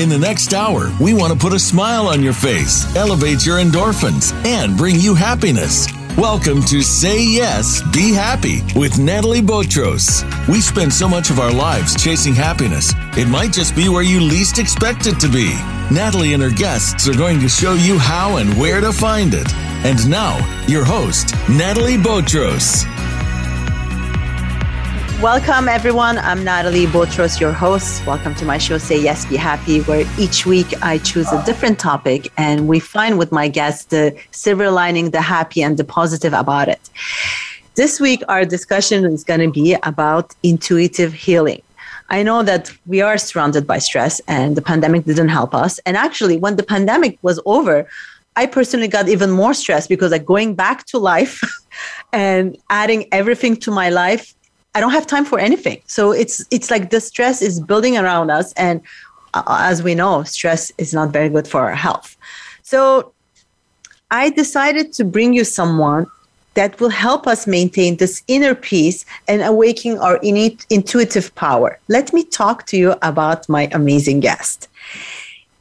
In the next hour, we want to put a smile on your face, elevate your endorphins, and bring you happiness. Welcome to Say Yes, Be Happy with Natalie Botros. We spend so much of our lives chasing happiness, it might just be where you least expect it to be. Natalie and her guests are going to show you how and where to find it. And now, your host, Natalie Botros. Welcome, everyone. I'm Natalie Botros, your host. Welcome to my show, Say Yes, Be Happy, where each week I choose a different topic and we find with my guests the silver lining, the happy, and the positive about it. This week, our discussion is going to be about intuitive healing. I know that we are surrounded by stress and the pandemic didn't help us. And actually, when the pandemic was over, I personally got even more stressed because like going back to life and adding everything to my life I don't have time for anything. So it's it's like the stress is building around us, and uh, as we know, stress is not very good for our health. So I decided to bring you someone that will help us maintain this inner peace and awaken our innate intuitive power. Let me talk to you about my amazing guest.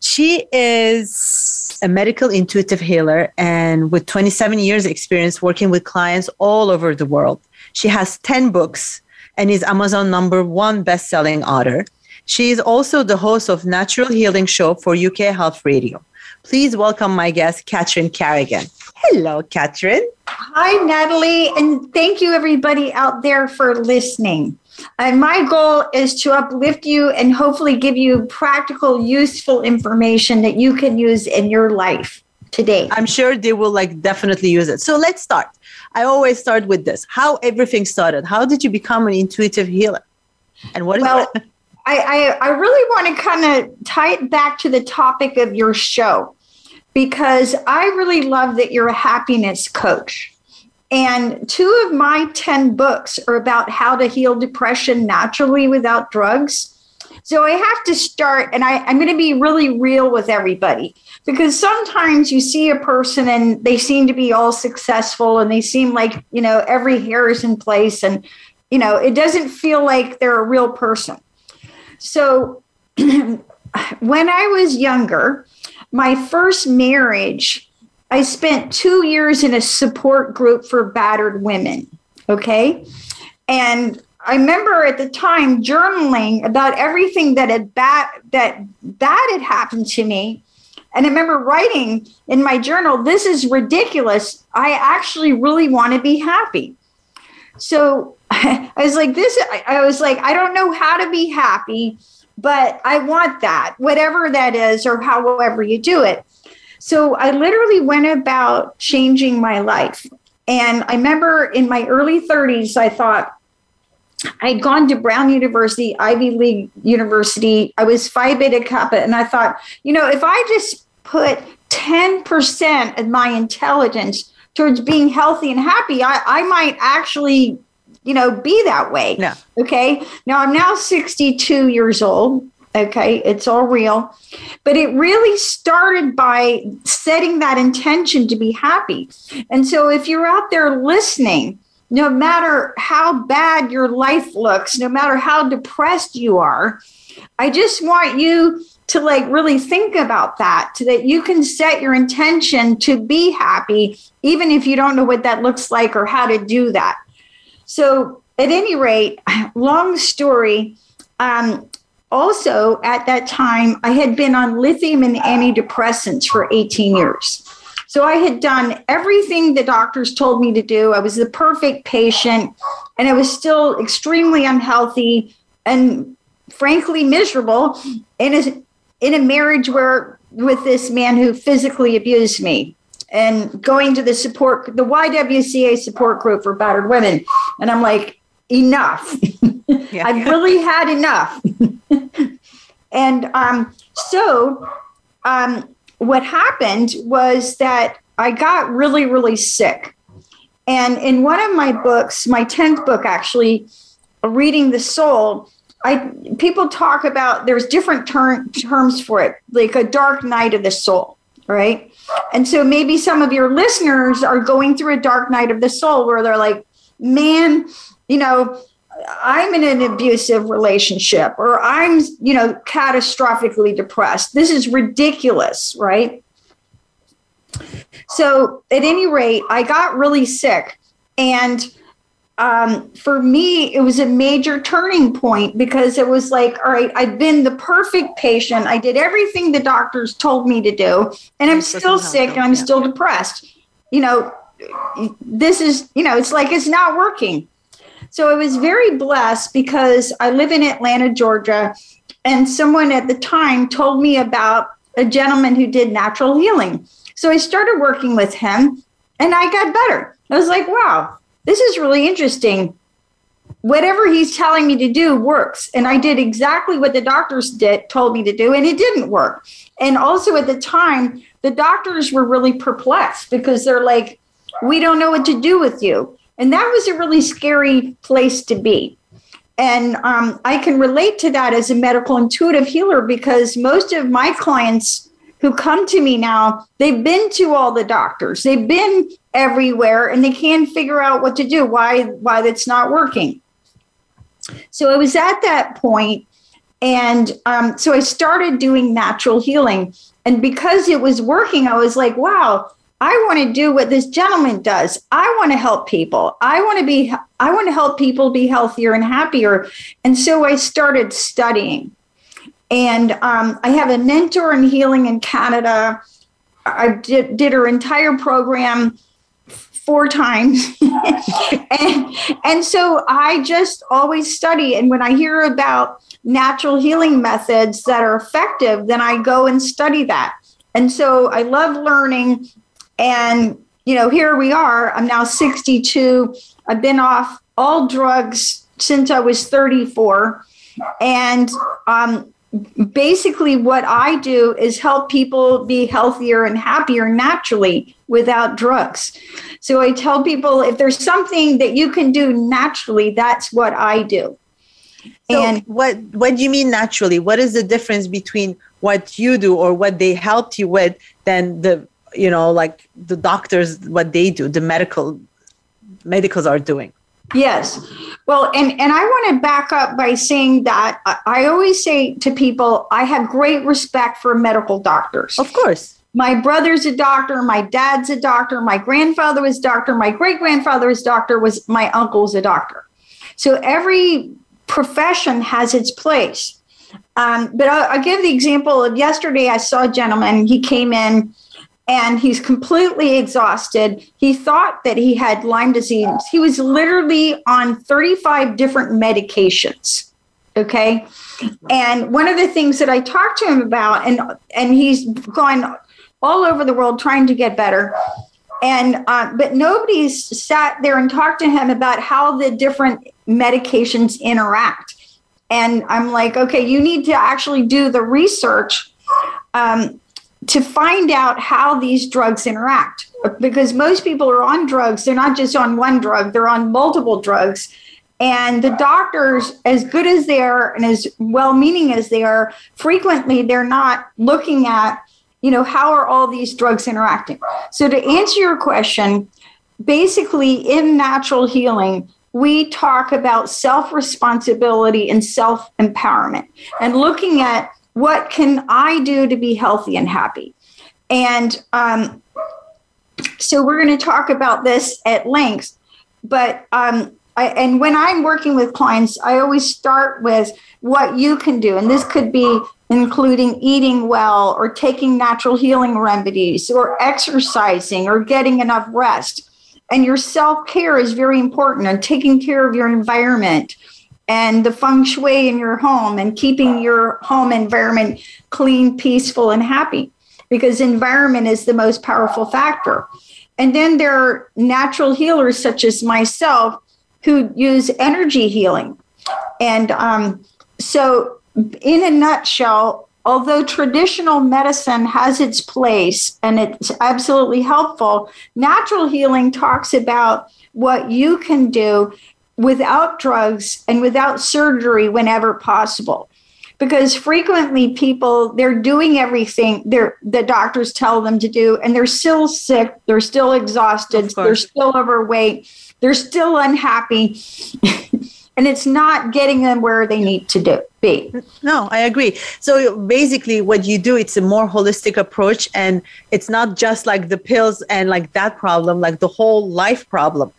She is a medical intuitive healer and with 27 years experience working with clients all over the world. She has 10 books and is Amazon number one best-selling author. She is also the host of Natural Healing Show for UK Health Radio. Please welcome my guest, Catherine Carrigan. Hello, Catherine. Hi, Natalie, and thank you, everybody out there, for listening. And my goal is to uplift you and hopefully give you practical, useful information that you can use in your life today. I'm sure they will like definitely use it. So let's start. I always start with this: how everything started. How did you become an intuitive healer? And what is well, I, I, I really want to kind of tie it back to the topic of your show because I really love that you're a happiness coach. And two of my 10 books are about how to heal depression naturally without drugs. So I have to start, and I, I'm going to be really real with everybody because sometimes you see a person and they seem to be all successful and they seem like, you know, every hair is in place and, you know, it doesn't feel like they're a real person. So when I was younger, my first marriage, I spent two years in a support group for battered women. Okay. And I remember at the time journaling about everything that had bad that bad had happened to me and I remember writing in my journal, this is ridiculous. I actually really want to be happy. So I was like, this, I was like, I don't know how to be happy, but I want that, whatever that is, or however you do it. So I literally went about changing my life. And I remember in my early 30s, I thought, I'd gone to Brown University, Ivy League University. I was Phi Beta Kappa. And I thought, you know, if I just put 10% of my intelligence towards being healthy and happy, I, I might actually, you know, be that way. Yeah. Okay. Now I'm now 62 years old. Okay. It's all real. But it really started by setting that intention to be happy. And so if you're out there listening, no matter how bad your life looks, no matter how depressed you are, I just want you to like really think about that so that you can set your intention to be happy, even if you don't know what that looks like or how to do that. So, at any rate, long story. Um, also, at that time, I had been on lithium and antidepressants for 18 years. So I had done everything the doctors told me to do. I was the perfect patient, and I was still extremely unhealthy and frankly miserable in a in a marriage where with this man who physically abused me and going to the support the YWCA support group for battered women and I'm like enough yeah. I've really had enough and um so um what happened was that I got really, really sick. And in one of my books, my 10th book actually, Reading the Soul, I people talk about there's different ter- terms for it, like a dark night of the soul, right? And so maybe some of your listeners are going through a dark night of the soul where they're like, man, you know, I'm in an abusive relationship or I'm, you know, catastrophically depressed. This is ridiculous, right? So, at any rate, I got really sick. And um, for me, it was a major turning point because it was like, all right, I've been the perfect patient. I did everything the doctors told me to do, and I'm still sick and I'm still depressed. You know, this is, you know, it's like it's not working. So I was very blessed because I live in Atlanta, Georgia, and someone at the time told me about a gentleman who did natural healing. So I started working with him and I got better. I was like, wow, this is really interesting. Whatever he's telling me to do works. And I did exactly what the doctors did, told me to do, and it didn't work. And also at the time, the doctors were really perplexed because they're like, we don't know what to do with you. And that was a really scary place to be. And um, I can relate to that as a medical intuitive healer because most of my clients who come to me now, they've been to all the doctors, they've been everywhere, and they can't figure out what to do, why, why that's not working. So I was at that point, and um, so I started doing natural healing. And because it was working, I was like, wow, I want to do what this gentleman does. I want to help people. I want to be I want to help people be healthier and happier. And so I started studying. And um, I have a mentor in healing in Canada. I did, did her entire program four times. and, and so I just always study. And when I hear about natural healing methods that are effective, then I go and study that. And so I love learning and, you know, here we are. I'm now 62. I've been off all drugs since I was 34. And um, basically, what I do is help people be healthier and happier naturally without drugs. So I tell people if there's something that you can do naturally, that's what I do. So and what what do you mean naturally? What is the difference between what you do or what they helped you with than the you know like the doctors what they do the medical medicals are doing. Yes. Well and and i want to back up by saying that i always say to people i have great respect for medical doctors. Of course. My brother's a doctor my dad's a doctor my grandfather was doctor my great grandfather was doctor was my uncle's a doctor. So every profession has its place. Um, but I'll, I'll give the example of yesterday i saw a gentleman he came in and he's completely exhausted. He thought that he had Lyme disease. He was literally on 35 different medications. Okay. And one of the things that I talked to him about, and and he's gone all over the world trying to get better. And uh, but nobody's sat there and talked to him about how the different medications interact. And I'm like, okay, you need to actually do the research um, to find out how these drugs interact. Because most people are on drugs, they're not just on one drug, they're on multiple drugs. And the doctors, as good as they are and as well meaning as they are, frequently they're not looking at, you know, how are all these drugs interacting. So, to answer your question, basically in natural healing, we talk about self responsibility and self empowerment and looking at what can I do to be healthy and happy? And um, so we're going to talk about this at length. But um, I, and when I'm working with clients, I always start with what you can do, and this could be including eating well, or taking natural healing remedies, or exercising, or getting enough rest. And your self care is very important, and taking care of your environment and the feng shui in your home and keeping your home environment clean, peaceful, and happy because environment is the most powerful factor. And then there are natural healers such as myself who use energy healing. And um, so, in a nutshell, although traditional medicine has its place and it's absolutely helpful, natural healing talks about what you can do without drugs and without surgery whenever possible because frequently people they're doing everything they're the doctors tell them to do and they're still sick they're still exhausted they're still overweight they're still unhappy and it's not getting them where they need to do be. No, I agree. So basically, what you do, it's a more holistic approach, and it's not just like the pills and like that problem, like the whole life problem.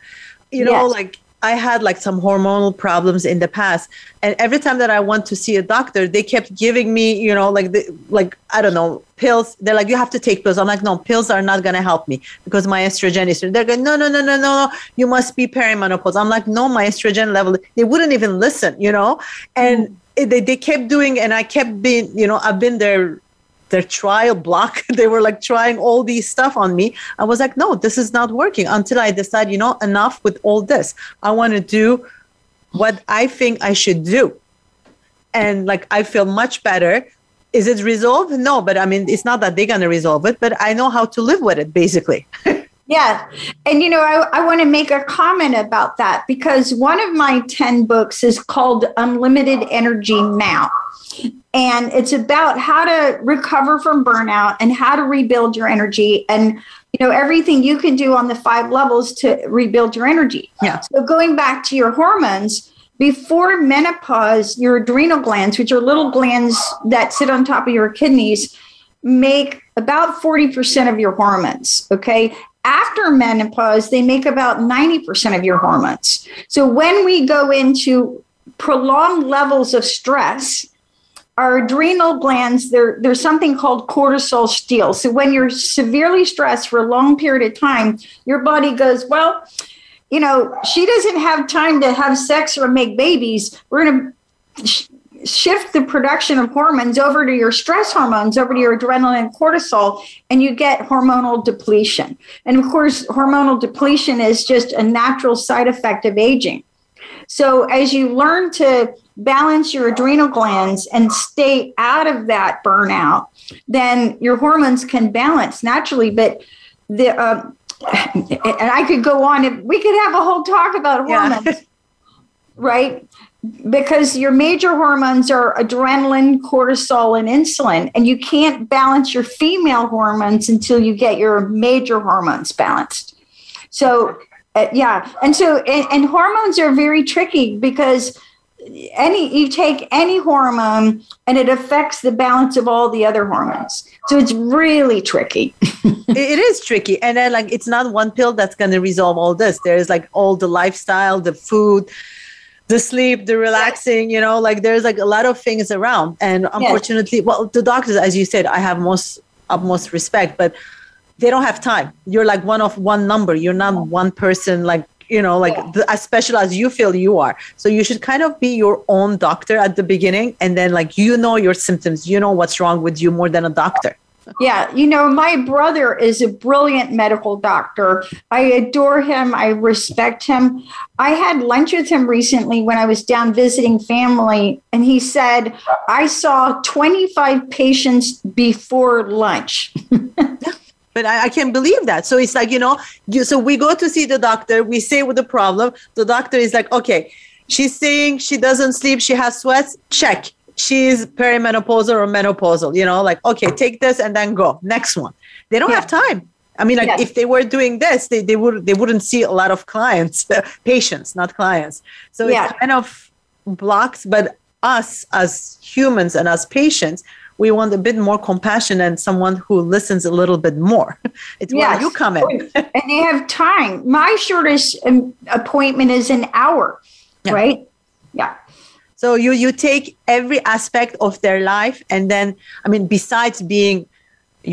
You know, yes. like I had like some hormonal problems in the past, and every time that I went to see a doctor, they kept giving me, you know, like the like I don't know pills. They're like, you have to take pills. I'm like, no, pills are not gonna help me because my estrogen is. They're going, no, no, no, no, no, no. You must be perimenopause. I'm like, no, my estrogen level. They wouldn't even listen, you know, and. Mm. They, they kept doing and i kept being you know i've been there their trial block. they were like trying all these stuff on me. I was like, no, this is not working until I decide, you know, enough with all this. I want to do what I think I should do. And like, I feel much better. Is it resolved? No, but I mean, it's not that they're going to resolve it, but I know how to live with it basically. Yeah. And, you know, I, I want to make a comment about that because one of my 10 books is called Unlimited Energy Now. And it's about how to recover from burnout and how to rebuild your energy and, you know, everything you can do on the five levels to rebuild your energy. Yeah. So going back to your hormones, before menopause, your adrenal glands, which are little glands that sit on top of your kidneys, make about 40% of your hormones. Okay after menopause, they make about 90% of your hormones. So when we go into prolonged levels of stress, our adrenal glands, there, there's something called cortisol steal. So when you're severely stressed for a long period of time, your body goes, well, you know, she doesn't have time to have sex or make babies. We're going to shift the production of hormones over to your stress hormones, over to your adrenaline and cortisol, and you get hormonal depletion. And of course, hormonal depletion is just a natural side effect of aging. So as you learn to balance your adrenal glands and stay out of that burnout, then your hormones can balance naturally. But the uh, and I could go on. We could have a whole talk about hormones, yeah. right? because your major hormones are adrenaline, cortisol, and insulin, and you can't balance your female hormones until you get your major hormones balanced. So, uh, yeah, and so and, and hormones are very tricky because any you take any hormone and it affects the balance of all the other hormones so it's really tricky it is tricky and then like it's not one pill that's going to resolve all this there's like all the lifestyle the food the sleep, the relaxing, you know, like there's like a lot of things around. And unfortunately, yes. well, the doctors, as you said, I have most utmost respect, but they don't have time. You're like one of one number. You're not one person like you know like yeah. the, as special as you feel you are so you should kind of be your own doctor at the beginning and then like you know your symptoms you know what's wrong with you more than a doctor yeah, you know, my brother is a brilliant medical doctor. I adore him. I respect him. I had lunch with him recently when I was down visiting family, and he said, I saw 25 patients before lunch. but I, I, can't believe that. So it's like, you know, you, so we go to see the doctor, we say with the problem, the doctor is like, okay, she's saying she doesn't sleep, she has sweats, check she's perimenopausal or menopausal, you know, like, okay, take this and then go. Next one. They don't yeah. have time. I mean, like yes. if they were doing this, they, they would they wouldn't see a lot of clients, patients, not clients. So yeah. it kind of blocks, but us as humans and as patients, we want a bit more compassion and someone who listens a little bit more. It's yes. where you come in. and they have time. My shortest um, appointment is an hour, yeah. right? Yeah. So you you take every aspect of their life, and then I mean, besides being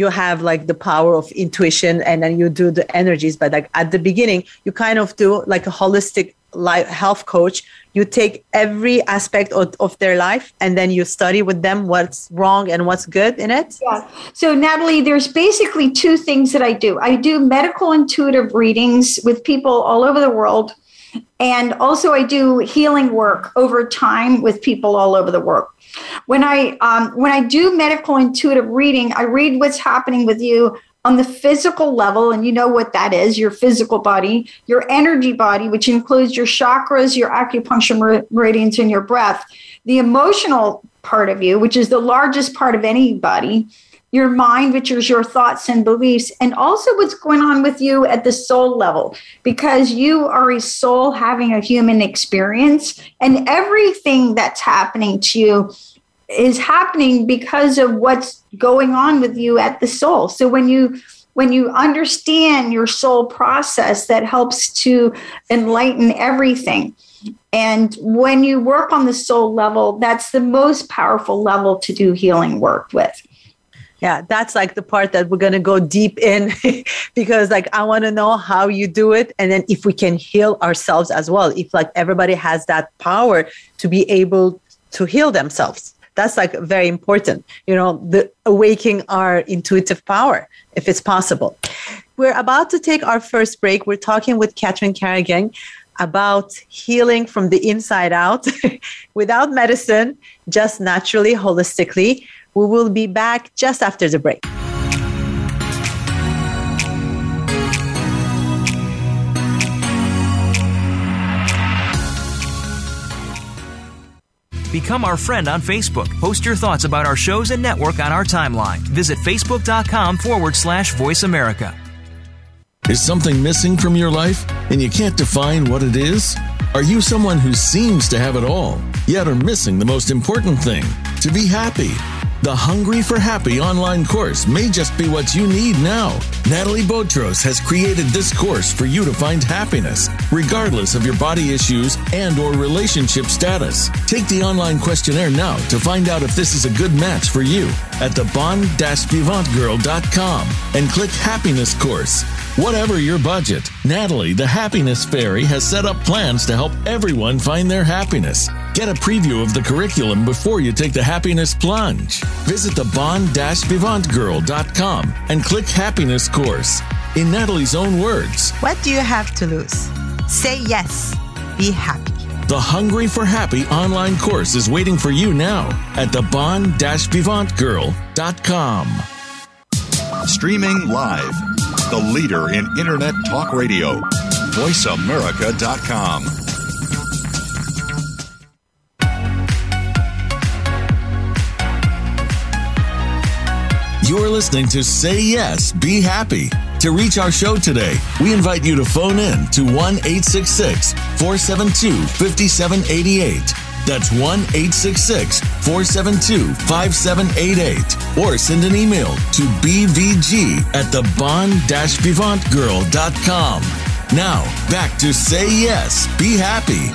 you have like the power of intuition and then you do the energies but like at the beginning you kind of do like a holistic life health coach you take every aspect of, of their life and then you study with them what's wrong and what's good in it? Yeah. So natalie there's basically two things that i do. I do medical intuitive readings with people all over the world and also, I do healing work over time with people all over the world. When I um, when I do medical intuitive reading, I read what's happening with you on the physical level, and you know what that is your physical body, your energy body, which includes your chakras, your acupuncture meridians, and your breath, the emotional part of you, which is the largest part of anybody, your mind, which is your thoughts and beliefs, and also what's going on with you at the soul level, because you are a soul having a human experience, and everything that's happening to you is happening because of what's going on with you at the soul. So when you when you understand your soul process that helps to enlighten everything. And when you work on the soul level that's the most powerful level to do healing work with. Yeah that's like the part that we're going to go deep in because like i want to know how you do it and then if we can heal ourselves as well. If like everybody has that power to be able to heal themselves that's like very important. You know the awakening our intuitive power if it's possible. We're about to take our first break. We're talking with Catherine carrigan about healing from the inside out. Without medicine just naturally holistically we will be back just after the break Become our friend on Facebook. Post your thoughts about our shows and network on our timeline. Visit facebook.com forward slash voice America. Is something missing from your life and you can't define what it is? Are you someone who seems to have it all, yet are missing the most important thing to be happy? The Hungry for Happy online course may just be what you need now. Natalie Botros has created this course for you to find happiness, regardless of your body issues and or relationship status. Take the online questionnaire now to find out if this is a good match for you at the bonvivantgirl.com and click Happiness Course. Whatever your budget, Natalie, the Happiness Fairy, has set up plans to help everyone find their happiness. Get a preview of the curriculum before you take the happiness plunge. Visit the bonvivantgirl.com and click Happiness Course. In Natalie's own words, What do you have to lose? Say yes. Be happy. the Hungry for Happy online course is waiting for you now at the bonvivantgirl.com. Streaming live. The leader in Internet talk radio. VoiceAmerica.com. You're listening to Say Yes, Be Happy. To reach our show today, we invite you to phone in to 1 866 472 5788. That's 1 866 472 5788. Or send an email to bvg at the bond vivantgirl.com. Now, back to Say Yes, Be Happy.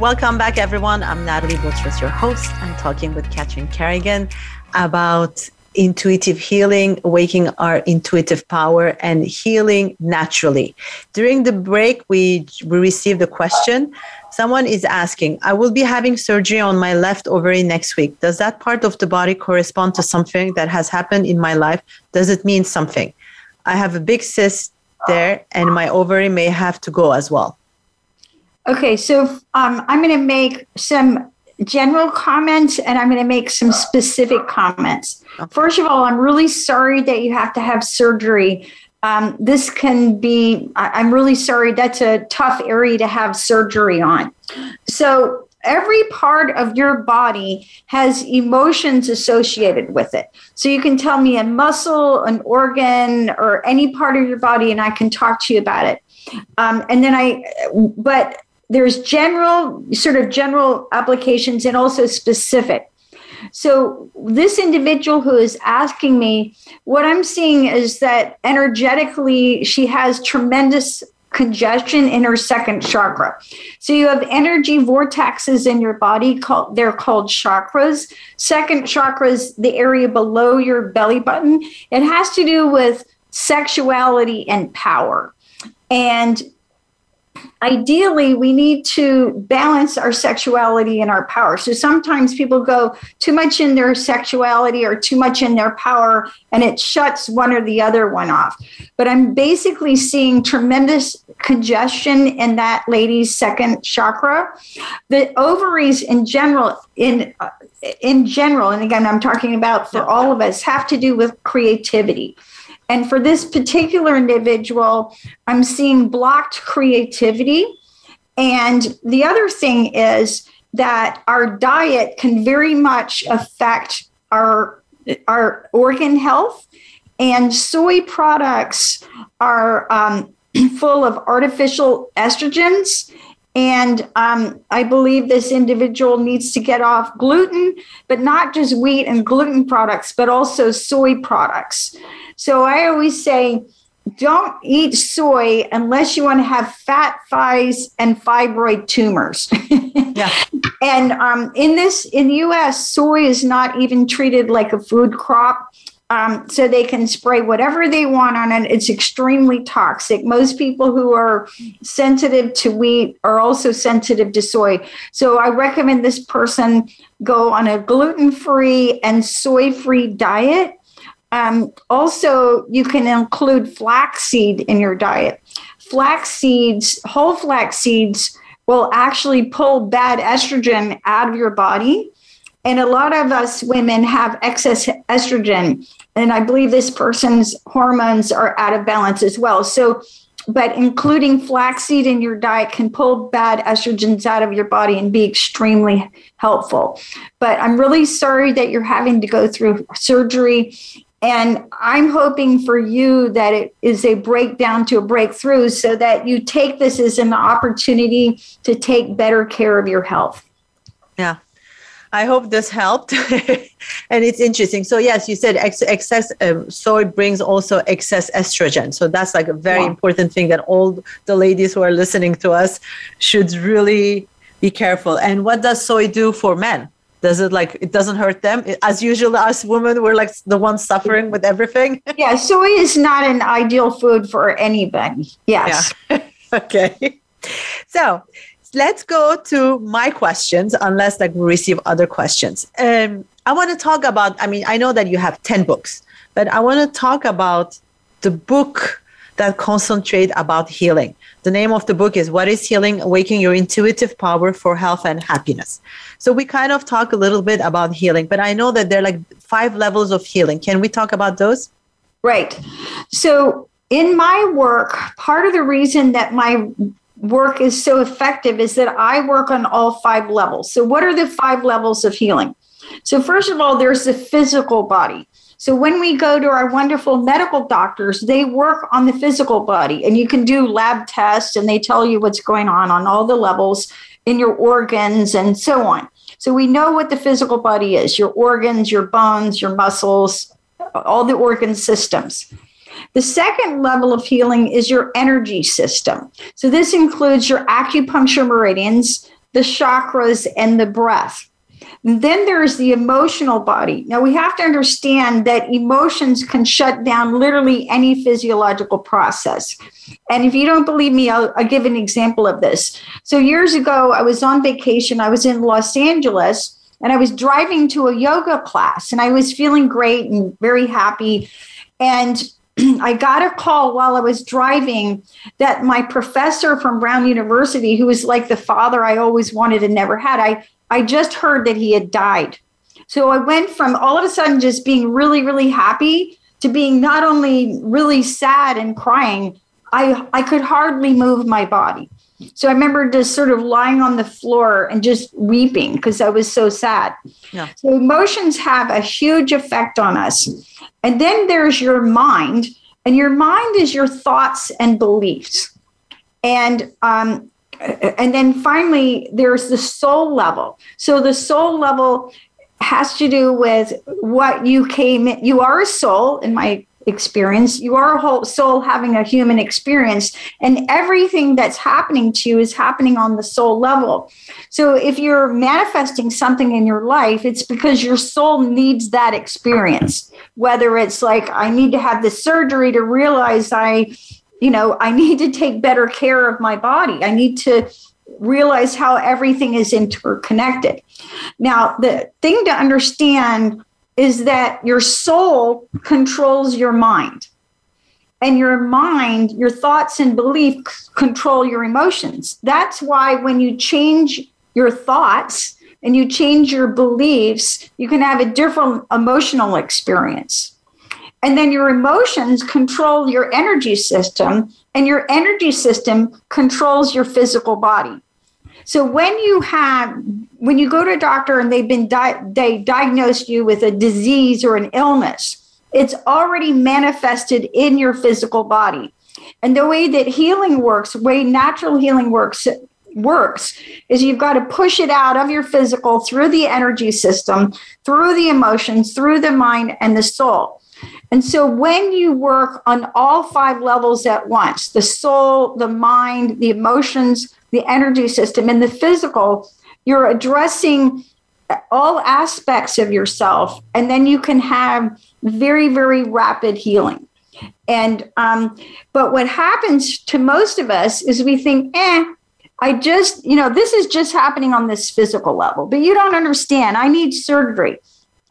Welcome back, everyone. I'm Natalie Botros, your host. I'm talking with Catherine Carrigan about intuitive healing, awakening our intuitive power, and healing naturally. During the break, we, we received a question. Someone is asking, I will be having surgery on my left ovary next week. Does that part of the body correspond to something that has happened in my life? Does it mean something? I have a big cyst there, and my ovary may have to go as well. Okay, so um, I'm going to make some general comments and I'm going to make some specific comments. First of all, I'm really sorry that you have to have surgery. Um, this can be, I'm really sorry, that's a tough area to have surgery on. So, every part of your body has emotions associated with it. So, you can tell me a muscle, an organ, or any part of your body, and I can talk to you about it. Um, and then I, but there's general, sort of general applications and also specific. So, this individual who is asking me, what I'm seeing is that energetically, she has tremendous congestion in her second chakra. So you have energy vortexes in your body called they're called chakras. Second chakra is the area below your belly button. It has to do with sexuality and power. And ideally we need to balance our sexuality and our power. So sometimes people go too much in their sexuality or too much in their power and it shuts one or the other one off. But i'm basically seeing tremendous congestion in that lady's second chakra. The ovaries in general in uh, in general and again i'm talking about for all of us have to do with creativity and for this particular individual, I'm seeing blocked creativity. And the other thing is that our diet can very much affect our our organ health, and soy products are um, full of artificial estrogens. And um, I believe this individual needs to get off gluten, but not just wheat and gluten products, but also soy products. So I always say, don't eat soy unless you want to have fat thighs and fibroid tumors. yeah. And um, in this, in the US, soy is not even treated like a food crop. Um, so they can spray whatever they want on it. It's extremely toxic. Most people who are sensitive to wheat are also sensitive to soy. So I recommend this person go on a gluten free and soy free diet um, also, you can include flaxseed in your diet. Flax seeds, whole flax seeds, will actually pull bad estrogen out of your body. And a lot of us women have excess estrogen. And I believe this person's hormones are out of balance as well. So, but including flaxseed in your diet can pull bad estrogens out of your body and be extremely helpful. But I'm really sorry that you're having to go through surgery and I'm hoping for you that it is a breakdown to a breakthrough so that you take this as an opportunity to take better care of your health. Yeah. I hope this helped. and it's interesting. So, yes, you said ex- excess um, soy brings also excess estrogen. So, that's like a very yeah. important thing that all the ladies who are listening to us should really be careful. And what does soy do for men? Does it like it doesn't hurt them? As usual us women we're like the ones suffering with everything. Yeah soy is not an ideal food for anybody yes. Yeah. okay. So let's go to my questions unless like we receive other questions. Um, i want to talk about i mean i know that you have 10 books but i want to talk about the book that concentrate about healing the name of the book is What is Healing? Awakening Your Intuitive Power for Health and Happiness. So we kind of talk a little bit about healing, but I know that there are like five levels of healing. Can we talk about those? Right. So in my work, part of the reason that my work is so effective is that I work on all five levels. So, what are the five levels of healing? So, first of all, there's the physical body. So when we go to our wonderful medical doctors, they work on the physical body and you can do lab tests and they tell you what's going on on all the levels in your organs and so on. So we know what the physical body is your organs, your bones, your muscles, all the organ systems. The second level of healing is your energy system. So this includes your acupuncture meridians, the chakras, and the breath. Then there's the emotional body. Now we have to understand that emotions can shut down literally any physiological process. And if you don't believe me, I'll, I'll give an example of this. So years ago, I was on vacation. I was in Los Angeles and I was driving to a yoga class and I was feeling great and very happy. And I got a call while I was driving that my professor from Brown University, who was like the father I always wanted and never had, I I just heard that he had died. So I went from all of a sudden just being really, really happy to being not only really sad and crying, I, I could hardly move my body. So I remember just sort of lying on the floor and just weeping because I was so sad. Yeah. So emotions have a huge effect on us. And then there's your mind, and your mind is your thoughts and beliefs. And um, and then finally there's the soul level. So the soul level has to do with what you came in. You are a soul in my experience. You are a whole soul having a human experience. And everything that's happening to you is happening on the soul level. So if you're manifesting something in your life it's because your soul needs that experience. Whether it's like i need to have this surgery to realize i you know, I need to take better care of my body. I need to realize how everything is interconnected. Now, the thing to understand is that your soul controls your mind. And your mind, your thoughts and beliefs control your emotions. That's why when you change your thoughts and you change your beliefs, you can have a different emotional experience. And then your emotions control your energy system, and your energy system controls your physical body. So when you have when you go to a doctor and they've been di- they diagnosed you with a disease or an illness, it's already manifested in your physical body. And the way that healing works, way natural healing works, works is you've got to push it out of your physical through the energy system, through the emotions, through the mind and the soul. And so when you work on all five levels at once the soul, the mind, the emotions, the energy system, and the physical you're addressing all aspects of yourself. And then you can have very, very rapid healing. And, um, but what happens to most of us is we think, eh, I just, you know, this is just happening on this physical level, but you don't understand. I need surgery.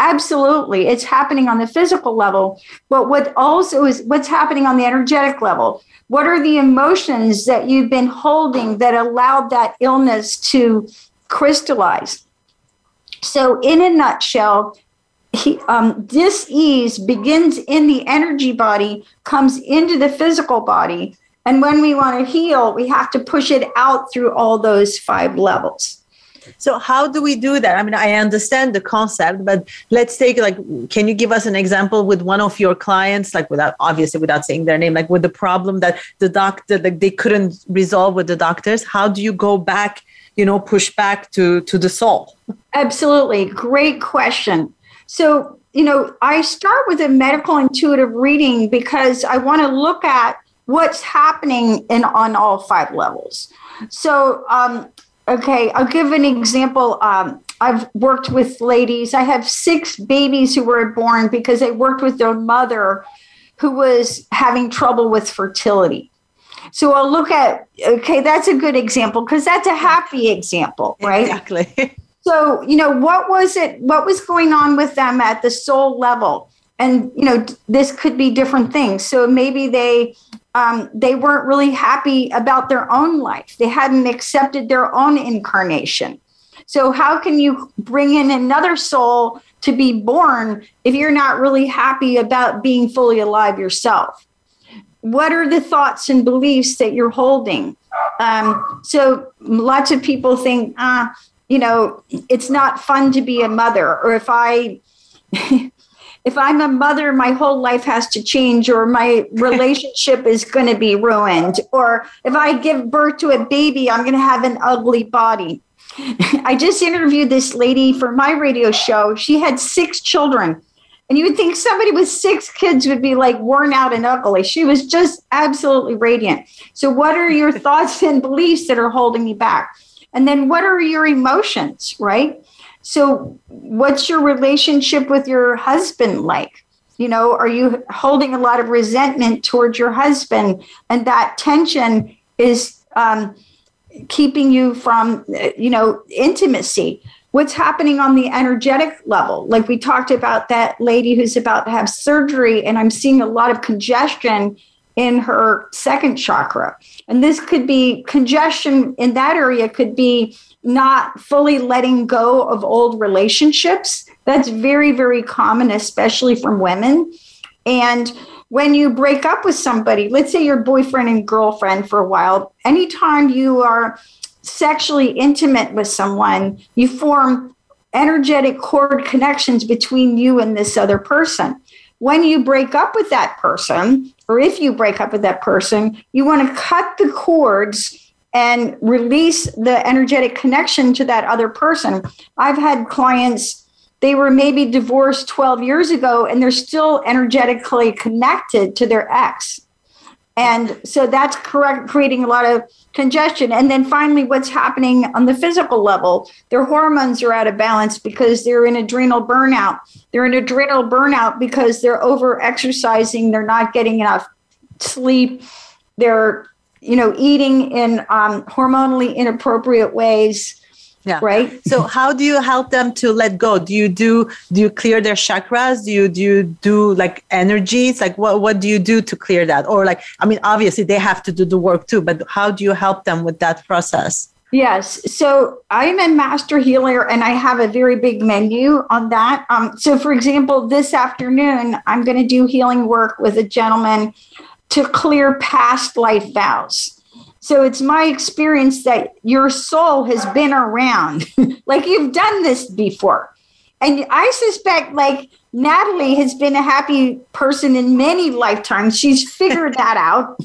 Absolutely. It's happening on the physical level. But what also is what's happening on the energetic level? What are the emotions that you've been holding that allowed that illness to crystallize? So, in a nutshell, he, um, dis-ease begins in the energy body, comes into the physical body, and when we want to heal, we have to push it out through all those five levels. So how do we do that? I mean, I understand the concept, but let's take like, can you give us an example with one of your clients, like without obviously without saying their name, like with the problem that the doctor like they couldn't resolve with the doctors? How do you go back, you know, push back to to the soul? Absolutely, great question. So you know, I start with a medical intuitive reading because I want to look at what's happening in on all five levels. So, um, okay, I'll give an example. Um, I've worked with ladies. I have six babies who were born because I worked with their mother who was having trouble with fertility. So I'll look at, okay, that's a good example because that's a happy example, right? Exactly. so, you know, what was it, what was going on with them at the soul level? And, you know, this could be different things. So maybe they um, they weren't really happy about their own life. They hadn't accepted their own incarnation. So, how can you bring in another soul to be born if you're not really happy about being fully alive yourself? What are the thoughts and beliefs that you're holding? Um, so, lots of people think, ah, you know, it's not fun to be a mother, or if I if I'm a mother, my whole life has to change, or my relationship is going to be ruined, or if I give birth to a baby, I'm going to have an ugly body. I just interviewed this lady for my radio show. She had six children. And you would think somebody with six kids would be like worn out and ugly. She was just absolutely radiant. So, what are your thoughts and beliefs that are holding you back? And then, what are your emotions, right? So, what's your relationship with your husband like? You know, are you holding a lot of resentment towards your husband? And that tension is um, keeping you from, you know, intimacy. What's happening on the energetic level? Like we talked about that lady who's about to have surgery, and I'm seeing a lot of congestion in her second chakra. And this could be congestion in that area, could be not fully letting go of old relationships. That's very, very common, especially from women. And when you break up with somebody, let's say your boyfriend and girlfriend for a while, anytime you are sexually intimate with someone, you form energetic cord connections between you and this other person. When you break up with that person, or if you break up with that person, you want to cut the cords and release the energetic connection to that other person. I've had clients, they were maybe divorced 12 years ago and they're still energetically connected to their ex. And so that's correct, creating a lot of congestion. And then finally, what's happening on the physical level? Their hormones are out of balance because they're in adrenal burnout. They're in adrenal burnout because they're over exercising, they're not getting enough sleep, they're you know, eating in um, hormonally inappropriate ways. Yeah. Right. So how do you help them to let go? Do you do do you clear their chakras? Do you do you do like energies? Like what what do you do to clear that? Or like I mean obviously they have to do the work too, but how do you help them with that process? Yes. So I'm a master healer and I have a very big menu on that. Um, so, for example, this afternoon, I'm going to do healing work with a gentleman to clear past life vows. So it's my experience that your soul has been around, like you've done this before. And I suspect, like, Natalie has been a happy person in many lifetimes. She's figured that out.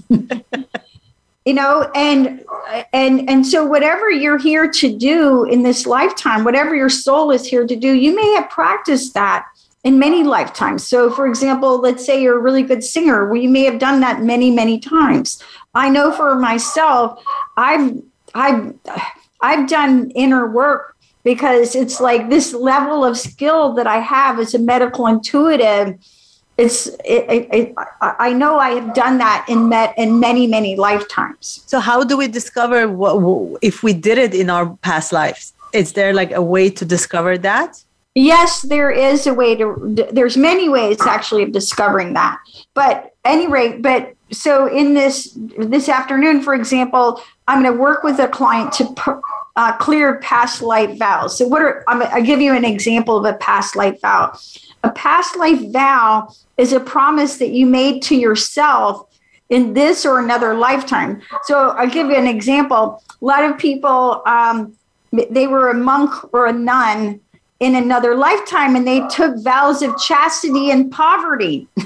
you know, and and and so whatever you're here to do in this lifetime, whatever your soul is here to do, you may have practiced that in many lifetimes. So, for example, let's say you're a really good singer. We may have done that many, many times. I know for myself, I've I've I've done inner work because it's like this level of skill that I have as a medical intuitive. It's it, it, I know I have done that in met in many many lifetimes. So how do we discover what if we did it in our past lives? Is there like a way to discover that? Yes, there is a way to. There's many ways actually of discovering that. But any rate, but so in this this afternoon, for example, I'm going to work with a client to uh, clear past life vows. So what are I'm, I'll give you an example of a past life vow. A past life vow is a promise that you made to yourself in this or another lifetime. So I'll give you an example. A lot of people, um, they were a monk or a nun in another lifetime and they took vows of chastity and poverty.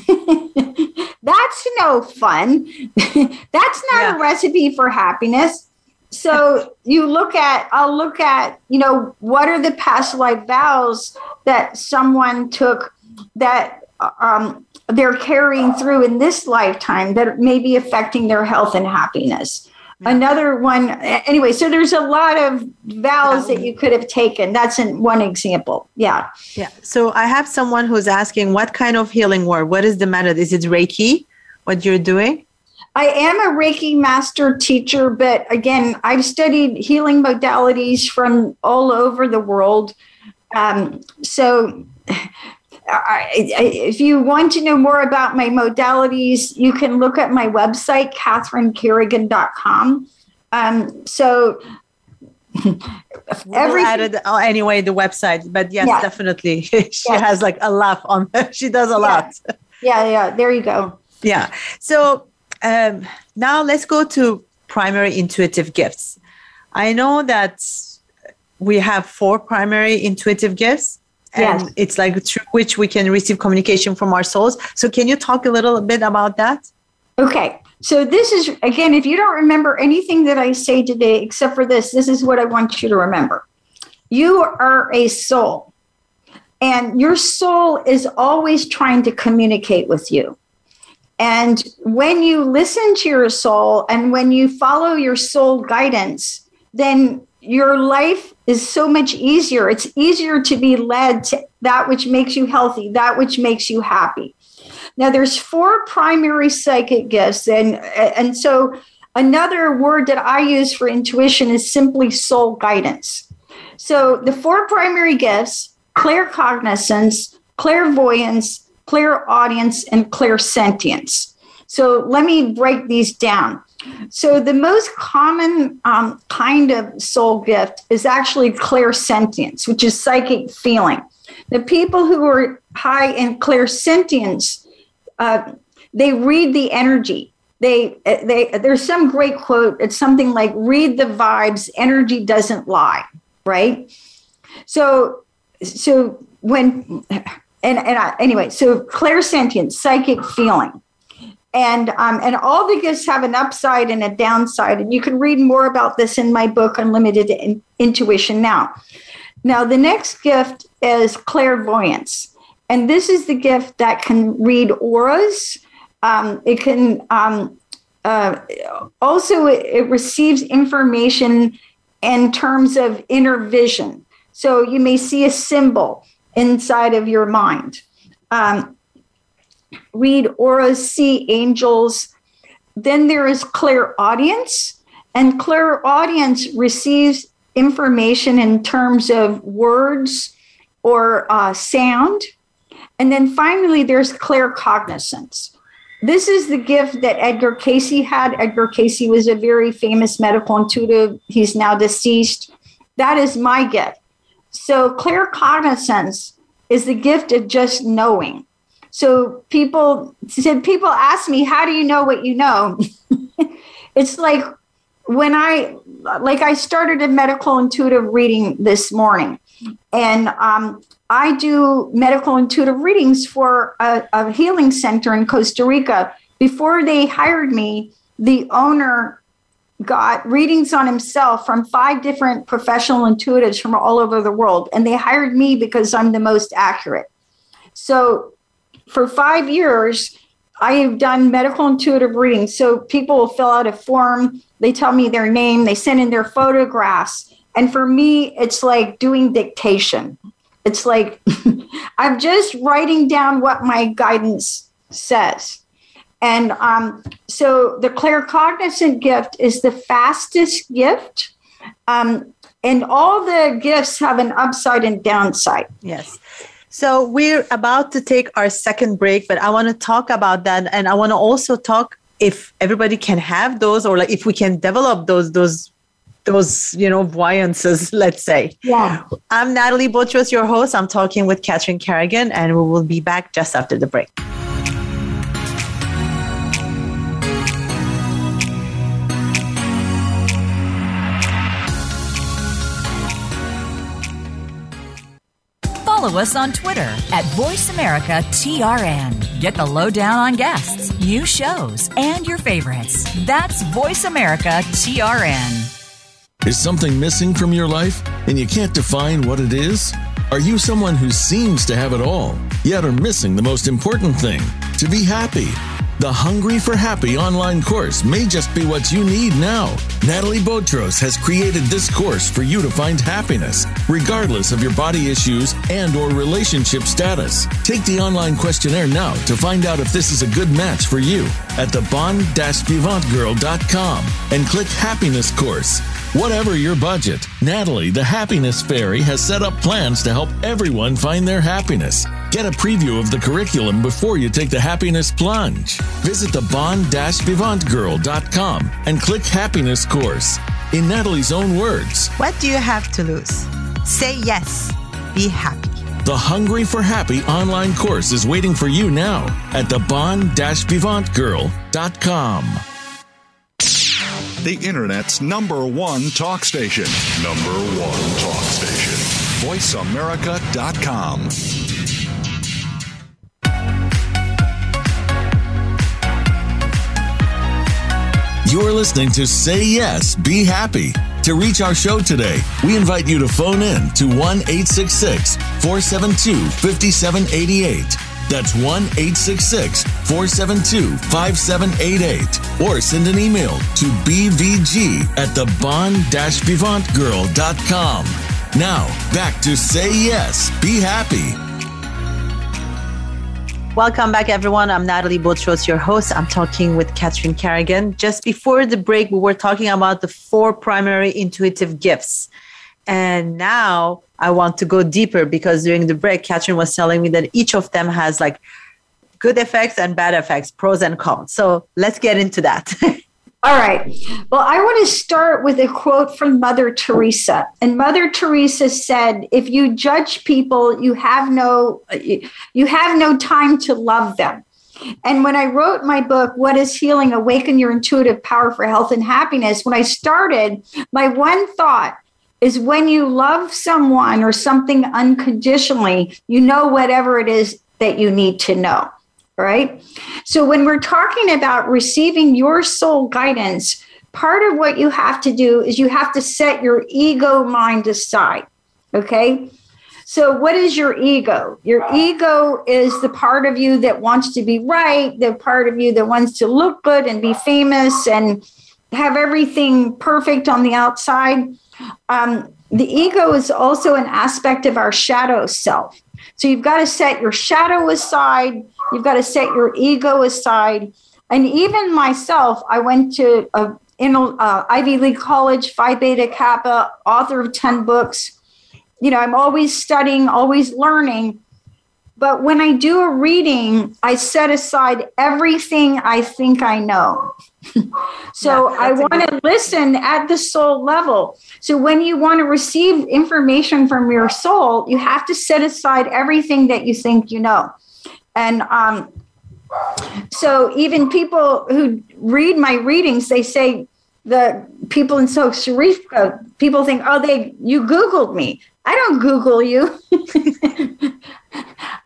That's no fun. That's not yeah. a recipe for happiness. So you look at, I'll look at, you know, what are the past life vows that someone took that um, they're carrying through in this lifetime that may be affecting their health and happiness. Another one, anyway, so there's a lot of vows that you could have taken. That's in one example. Yeah. Yeah. So I have someone who's asking what kind of healing work? What is the method? Is it Reiki, what you're doing? I am a Reiki master teacher, but again, I've studied healing modalities from all over the world. Um, so I, if you want to know more about my modalities, you can look at my website, catherinecarrigan.com. Um, so every added oh, anyway the website, but yes, yeah. definitely she yeah. has like a laugh on. Her. She does a yeah. lot. Yeah, yeah. There you go. Yeah. So um, now let's go to primary intuitive gifts. I know that we have four primary intuitive gifts and yes. it's like through which we can receive communication from our souls. So, can you talk a little bit about that? Okay. So, this is again, if you don't remember anything that I say today except for this, this is what I want you to remember. You are a soul, and your soul is always trying to communicate with you. And when you listen to your soul and when you follow your soul guidance, then your life is so much easier. It's easier to be led to that which makes you healthy, that which makes you happy. Now there's four primary psychic gifts and and so another word that I use for intuition is simply soul guidance. So the four primary gifts, claircognizance, clairvoyance, clairaudience and clairsentience. So let me break these down. So, the most common um, kind of soul gift is actually clairsentience, which is psychic feeling. The people who are high in clairsentience, uh, they read the energy. They, they, there's some great quote. It's something like, "Read the vibes. Energy doesn't lie." Right. So, so when, and and I, anyway, so clairsentience, psychic feeling and um, and all the gifts have an upside and a downside. And you can read more about this in my book unlimited in- intuition now. Now the next gift is clairvoyance. And this is the gift that can read auras. Um, it can um, uh, also it, it receives information in terms of inner vision. So you may see a symbol inside of your mind. Um, read auras, see angels. Then there is clairaudience, and clairaudience receives information in terms of words or uh, sound. And then finally, there's claircognizance. This is the gift that Edgar Cayce had. Edgar Cayce was a very famous medical intuitive. He's now deceased. That is my gift. So, claircognizance is the gift of just knowing. So people said, people ask me, how do you know what you know? it's like when I like I started a medical intuitive reading this morning, and um, I do medical intuitive readings for a, a healing center in Costa Rica. Before they hired me, the owner got readings on himself from five different professional intuitives from all over the world, and they hired me because I'm the most accurate. So, for five years, I have done medical intuitive readings. So people will fill out a form, they tell me their name, they send in their photographs. And for me, it's like doing dictation. It's like I'm just writing down what my guidance says. And um, so the claircognizant gift is the fastest gift. Um, and all the gifts have an upside and downside. Yes. So we're about to take our second break, but I want to talk about that, and I want to also talk if everybody can have those, or like if we can develop those those those you know voyances let's say. Yeah. I'm natalie botros your host. I'm talking with catherine carrigan and we will be back just after the break follow us on Twitter at VoiceAmericaTRN. Get the lowdown on guests, new shows, and your favorites. That's VoiceAmericaTRN. Is something missing from your life and you can't define what it is? Are you someone who seems to have it all, yet are missing the most important thing to be happy? The Hungry for Happy online course may just be what you need now. Natalie Botros has created this course for you to find happiness, regardless of your body issues and or relationship status. Take the online questionnaire now to find out if this is a good match for you at thebonvivantgirl.com and click Happiness Course. Whatever your budget, Natalie, the Happiness Fairy, has set up plans to help everyone find their happiness. Get a preview of the curriculum before you take the happiness plunge. Visit the bonvivantgirl.com and click Happiness Course. In Natalie's own words, What do you have to lose? Say yes. Be happy. the Hungry for Happy online course is waiting for you now at the bonvivantgirl.com. The Internet's number one talk station. Number one talk station. VoiceAmerica.com. You're listening to Say Yes, Be Happy. To reach our show today, we invite you to phone in to 1 866 472 5788. That's 1 866 472 5788. Or send an email to bvg at the bonvivantgirl.com. Now, back to Say Yes, Be Happy. Welcome back, everyone. I'm Natalie Botros, your host. I'm talking with Catherine Carrigan. Just before the break, we were talking about the four primary intuitive gifts. And now I want to go deeper because during the break, Catherine was telling me that each of them has like good effects and bad effects, pros and cons. So let's get into that. All right. Well, I want to start with a quote from Mother Teresa. And Mother Teresa said, "If you judge people, you have no you have no time to love them." And when I wrote my book, What is Healing? Awaken Your Intuitive Power for Health and Happiness, when I started, my one thought is when you love someone or something unconditionally, you know whatever it is that you need to know right? So when we're talking about receiving your soul guidance, part of what you have to do is you have to set your ego mind aside, okay? So what is your ego? Your ego is the part of you that wants to be right, the part of you that wants to look good and be famous and have everything perfect on the outside. Um, the ego is also an aspect of our shadow self. So you've got to set your shadow aside, you've got to set your ego aside. And even myself, I went to a in uh, Ivy League college, Phi Beta Kappa, author of 10 books. You know, I'm always studying, always learning. But when I do a reading, I set aside everything I think I know. so Yeah, I want to listen at the soul level. So when you want to receive information from your soul, you have to set aside everything that you think you know. And um, so even people who read my readings, they say, the people in uh, people think, oh, they you Googled me. I don't Google you.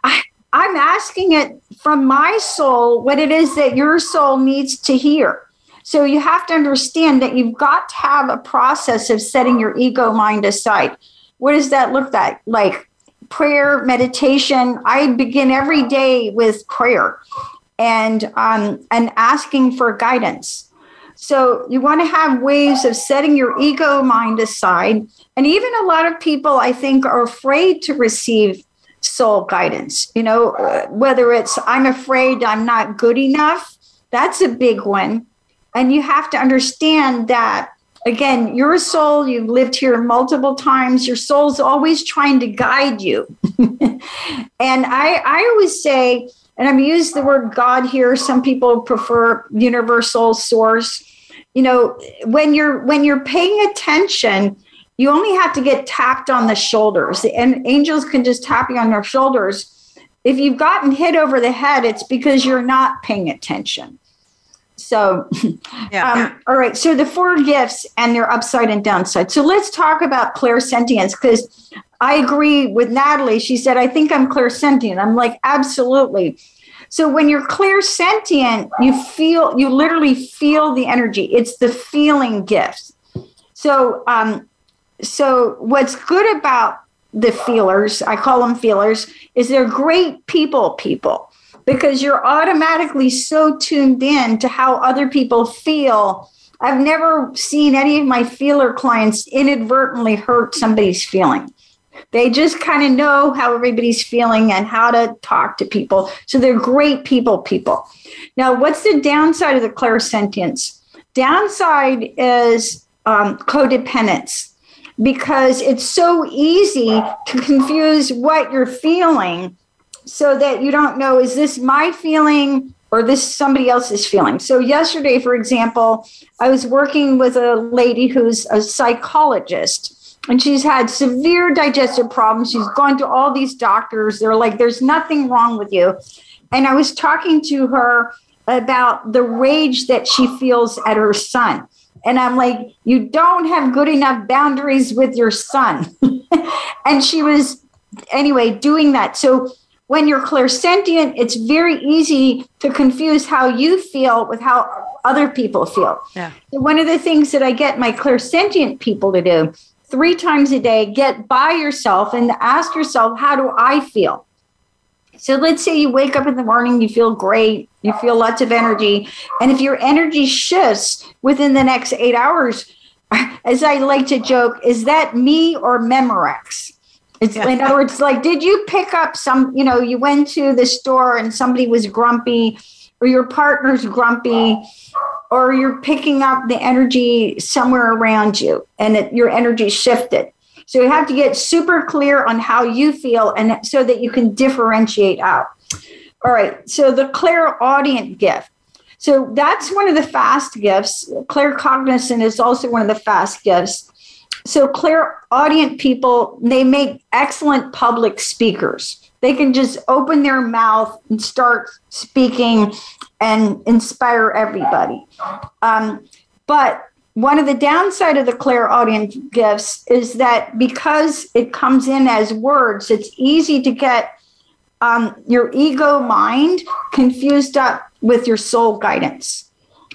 I, I'm asking it from my soul what it is that your soul needs to hear. So you have to understand that you've got to have a process of setting your ego mind aside. What does that look? Like prayer, meditation. I begin every day with prayer and um, and asking for guidance. So you want to have ways of setting your ego mind aside. And even a lot of people, I think, are afraid to receive soul guidance. You know, whether it's I'm afraid I'm not good enough, that's a big one. And you have to understand that again, your soul, you've lived here multiple times, your soul's always trying to guide you. and I, I always say, and I'm use the word God here. Some people prefer universal source. You know, when you're when you're paying attention, you only have to get tapped on the shoulders. And angels can just tap you on your shoulders. If you've gotten hit over the head, it's because you're not paying attention. So, yeah. Um, all right. So the four gifts and their upside and downside. So let's talk about clairsentience because I agree with Natalie. She said, I think I'm clairsentient. I'm like, absolutely. So when you're clairsentient, you feel, you literally feel the energy. It's the feeling gift. So, um, so what's good about the feelers, I call them feelers, is they're great people people because you're automatically so tuned in to how other people feel. I've never seen any of my feeler clients inadvertently hurt somebody's feeling. They just kind of know how everybody's feeling and how to talk to people. So they're great people, people. Now, what's the downside of the clairsentience? Downside is um, codependence because it's so easy to confuse what you're feeling so that you don't know is this my feeling or this somebody else's feeling. So yesterday, for example, I was working with a lady who's a psychologist and she's had severe digestive problems. She's gone to all these doctors. They're like, there's nothing wrong with you. And I was talking to her about the rage that she feels at her son. And I'm like, you don't have good enough boundaries with your son. and she was, anyway, doing that. So when you're clairsentient, it's very easy to confuse how you feel with how other people feel. Yeah. So one of the things that I get my clairsentient people to do three times a day, get by yourself and ask yourself, how do I feel? So let's say you wake up in the morning, you feel great, you feel lots of energy. And if your energy shifts within the next eight hours, as I like to joke, is that me or Memorex? It's yeah. in other words, like, did you pick up some, you know, you went to the store and somebody was grumpy, or your partner's grumpy, or you're picking up the energy somewhere around you and it, your energy shifted. So you have to get super clear on how you feel and so that you can differentiate out. All right. So the clairaudient gift. So that's one of the fast gifts. Claircognizant is also one of the fast gifts so clairaudient people they make excellent public speakers. They can just open their mouth and start speaking and inspire everybody. Um, but one of the downside of the clairaudient gifts is that because it comes in as words it's easy to get um, your ego mind confused up with your soul guidance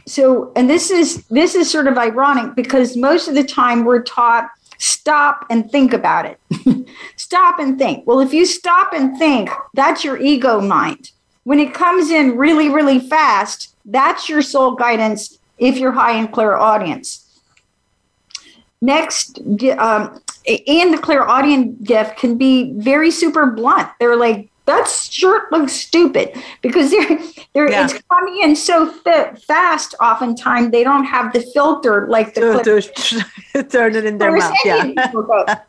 so and this is this is sort of ironic because most of the time we're taught stop and think about it. Stop and think. Well if you stop and think that's your ego mind. When it comes in really really fast that's your soul guidance if you're high in clairaudience next um, and the clairaudience gift can be very super blunt. They're like that shirt looks stupid because they're, they're yeah. it's coming in so fit, fast oftentimes they don't have the filter like the to, to turn it in their mouth yeah.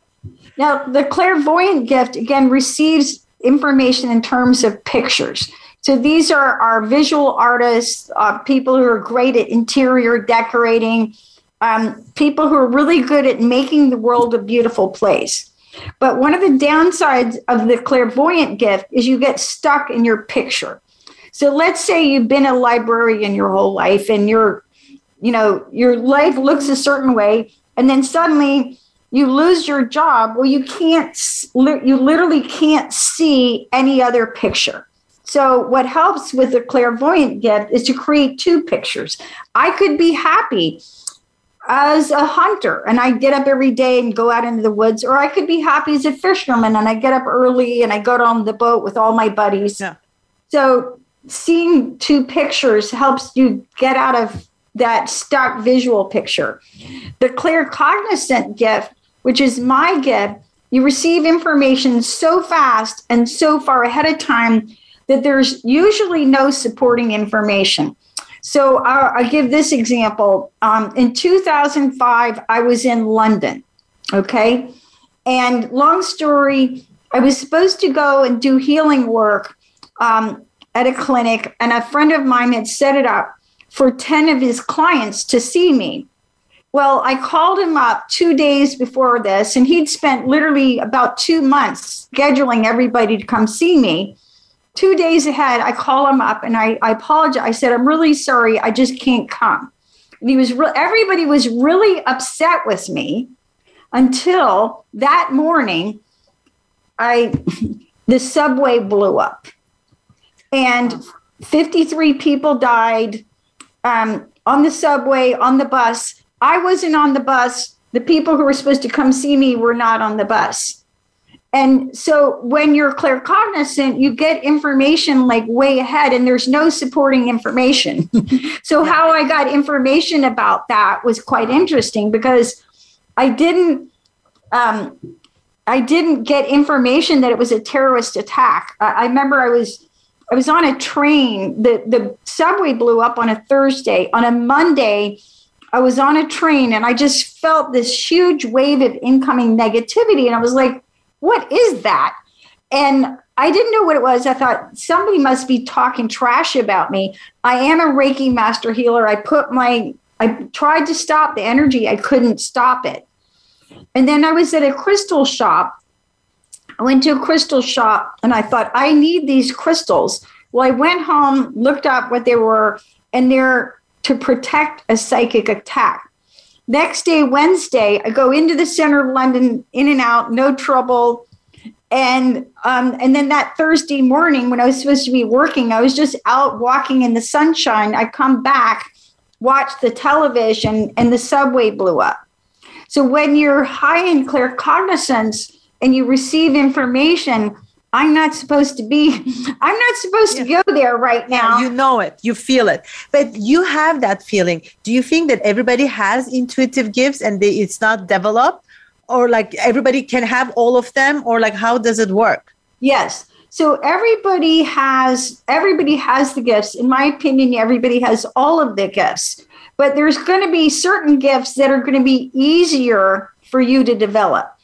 now the clairvoyant gift again receives information in terms of pictures. So these are our visual artists uh, people who are great at interior decorating um, people who are really good at making the world a beautiful place but one of the downsides of the clairvoyant gift is you get stuck in your picture. So let's say you've been a librarian your whole life and you're you know, your life looks a certain way, and then suddenly you lose your job. Well, you can't, you literally can't see any other picture. So, what helps with the clairvoyant gift is to create two pictures. I could be happy as a hunter and I get up every day and go out into the woods, or I could be happy as a fisherman and I get up early and I go on the boat with all my buddies. Yeah. So, seeing two pictures helps you get out of that stuck visual picture. The claircognizant gift, which is my gift, you receive information so fast and so far ahead of time that there's usually no supporting information. So I'll, I'll give this example. Um, in 2005, I was in London. Okay. And long story, I was supposed to go and do healing work um, at a clinic, and a friend of mine had set it up for 10 of his clients to see me. Well, I called him up two days before this, and he'd spent literally about two months scheduling everybody to come see me. Two days ahead, I call him up and I, I apologize. I said, I'm really sorry. I just can't come. And he was re- everybody was really upset with me until that morning I the subway blew up and 53 people died um, on the subway, on the bus. I wasn't on the bus. The people who were supposed to come see me were not on the bus. And so when you're claircognizant, you get information like way ahead and there's no supporting information. so how I got information about that was quite interesting because I didn't um, I didn't get information that it was a terrorist attack. I, I remember I was I was on a train. The the subway blew up on a Thursday. On a Monday, I was on a train and I just felt this huge wave of incoming negativity. And I was like, what is that? And I didn't know what it was. I thought somebody must be talking trash about me. I am a Reiki master healer. I put my I tried to stop the energy. I couldn't stop it. And then I was at a crystal shop I went to a crystal shop and I thought, I need these crystals. Well, I went home, looked up what they were, and they're to protect a psychic attack. Next day, Wednesday, I go into the center of London, in and out, no trouble. And um, and then that Thursday morning, when I was supposed to be working, I was just out walking in the sunshine. I come back, watch the television, and the subway blew up. So when you're high in claircognizance, and you receive information I'm not supposed to be, I'm not supposed yeah. to go there right now. You know it, you feel it, but you have that feeling. Do you think that everybody has intuitive gifts and they, it's not developed? Or like everybody can have all of them? Or like how does it work? Yes. So everybody has everybody has the gifts. In my opinion, everybody has all of the gifts. But there's going to be certain gifts that are going to be easier for you to develop.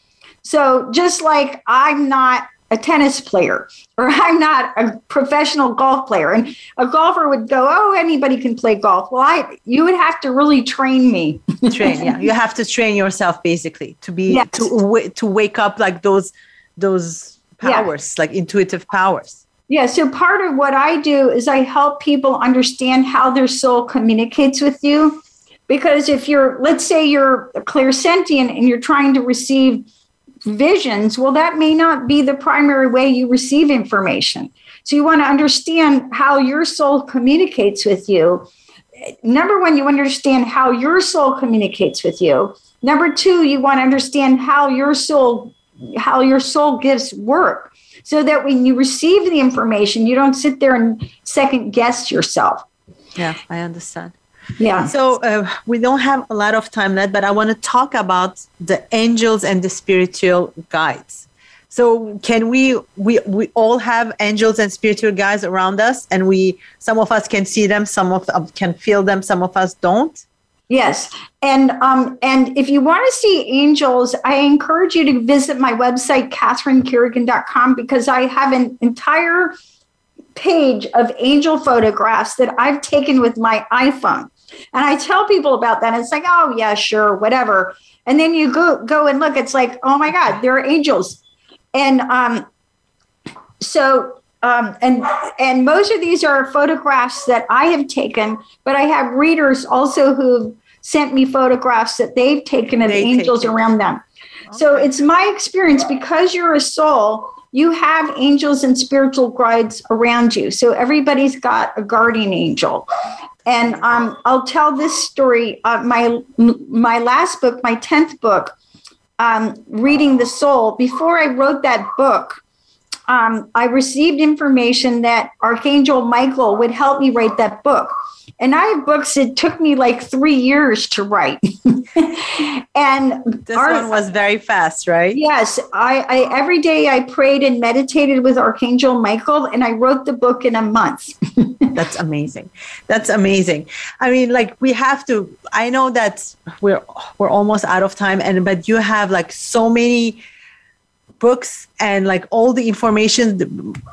So just like I'm not a tennis player or I'm not a professional golf player and a golfer would go, "Oh, anybody can play golf." Well, I you would have to really train me. train, yeah. You have to train yourself basically to be yes. to to wake up like those those powers, yeah. like intuitive powers. Yeah, so part of what I do is I help people understand how their soul communicates with you because if you're let's say you're a clairsentient and you're trying to receive visions, well, that may not be the primary way you receive information. So you want to understand how your soul communicates with you. Number one, you understand how your soul communicates with you. Number two, you want to understand how your soul how your soul gifts work so that when you receive the information, you don't sit there and second guess yourself. Yeah, I understand. Yeah. So uh, we don't have a lot of time left, but I want to talk about the angels and the spiritual guides. So can we we we all have angels and spiritual guides around us, and we some of us can see them, some of us can feel them, some of us don't. Yes, and um, and if you want to see angels, I encourage you to visit my website, CatherineCarrigan.com, because I have an entire page of angel photographs that I've taken with my iPhone. And I tell people about that. And it's like, oh yeah, sure, whatever. And then you go go and look, it's like, oh my God, there are angels. And um, so um, and and most of these are photographs that I have taken, but I have readers also who have sent me photographs that they've taken of They angels take around them. So it's my experience because you're a soul, you have angels and spiritual guides around you. So everybody's got a guardian angel. And um, I'll tell this story. Uh, my my last book, my tenth book, um, reading the soul. Before I wrote that book, um, I received information that Archangel Michael would help me write that book. And I have books that took me like three years to write. and This our- one was very fast, right? Yes, I, I every day I prayed and meditated with Archangel Michael, and I wrote the book in a month. That's amazing. That's amazing. I mean, like we have to. I know that we're we're almost out of time, and but you have like so many books and like all the information. The,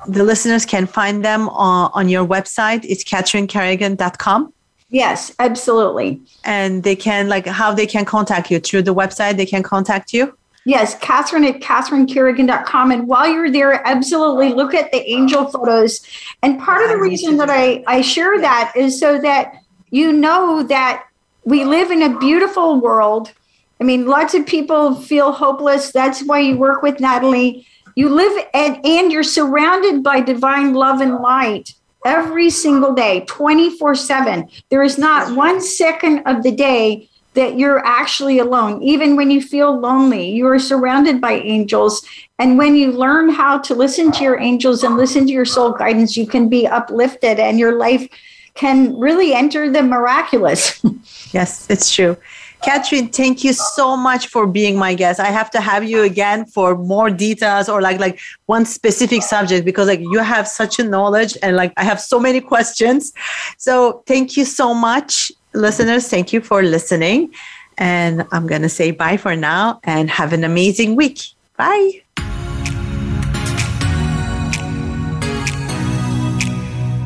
the listeners can find them on, on your website. It's catherinecarrigan.com. yes, absolutely. and they can like how they can contact you through the website they can contact you Yes, Catherine at CatherineCarrigan.com. And while you're there, absolutely look at the angel photos. And part of the reason that I, I share that is so that you know that we live in a beautiful world. I mean, lots of people feel hopeless. That's why you work with Natalie. You live and, and you're surrounded by divine love and light every single day, 24 7. There is not one second of the day that you're actually alone. Even when you feel lonely, you are surrounded by angels. And when you learn how to listen to your angels and listen to your soul guidance, you can be uplifted and your life can really enter the miraculous. yes it's true catherine thank you so much for being my guest. I have to have you again for more details or like like one specific subject because like you have such a knowledge and like i have so many questions. So thank you so much listeners. Thank you for listening. And i'm gonna say bye for now and have an amazing week. Bye.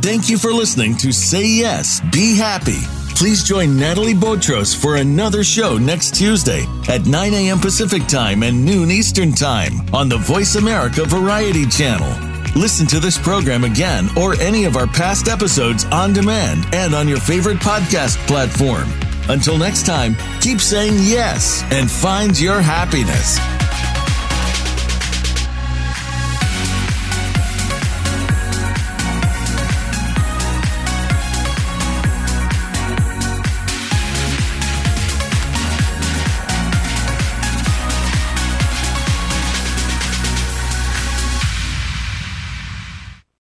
Thank you for listening to Say Yes, Be Happy. Please join Natalie Botros for another show next Tuesday at 9 a.m. Pacific Time and noon Eastern Time on the Voice America Variety Channel. Listen to this program again or any of our past episodes on demand and on your favorite podcast platform. Until next time, keep saying yes and find your happiness.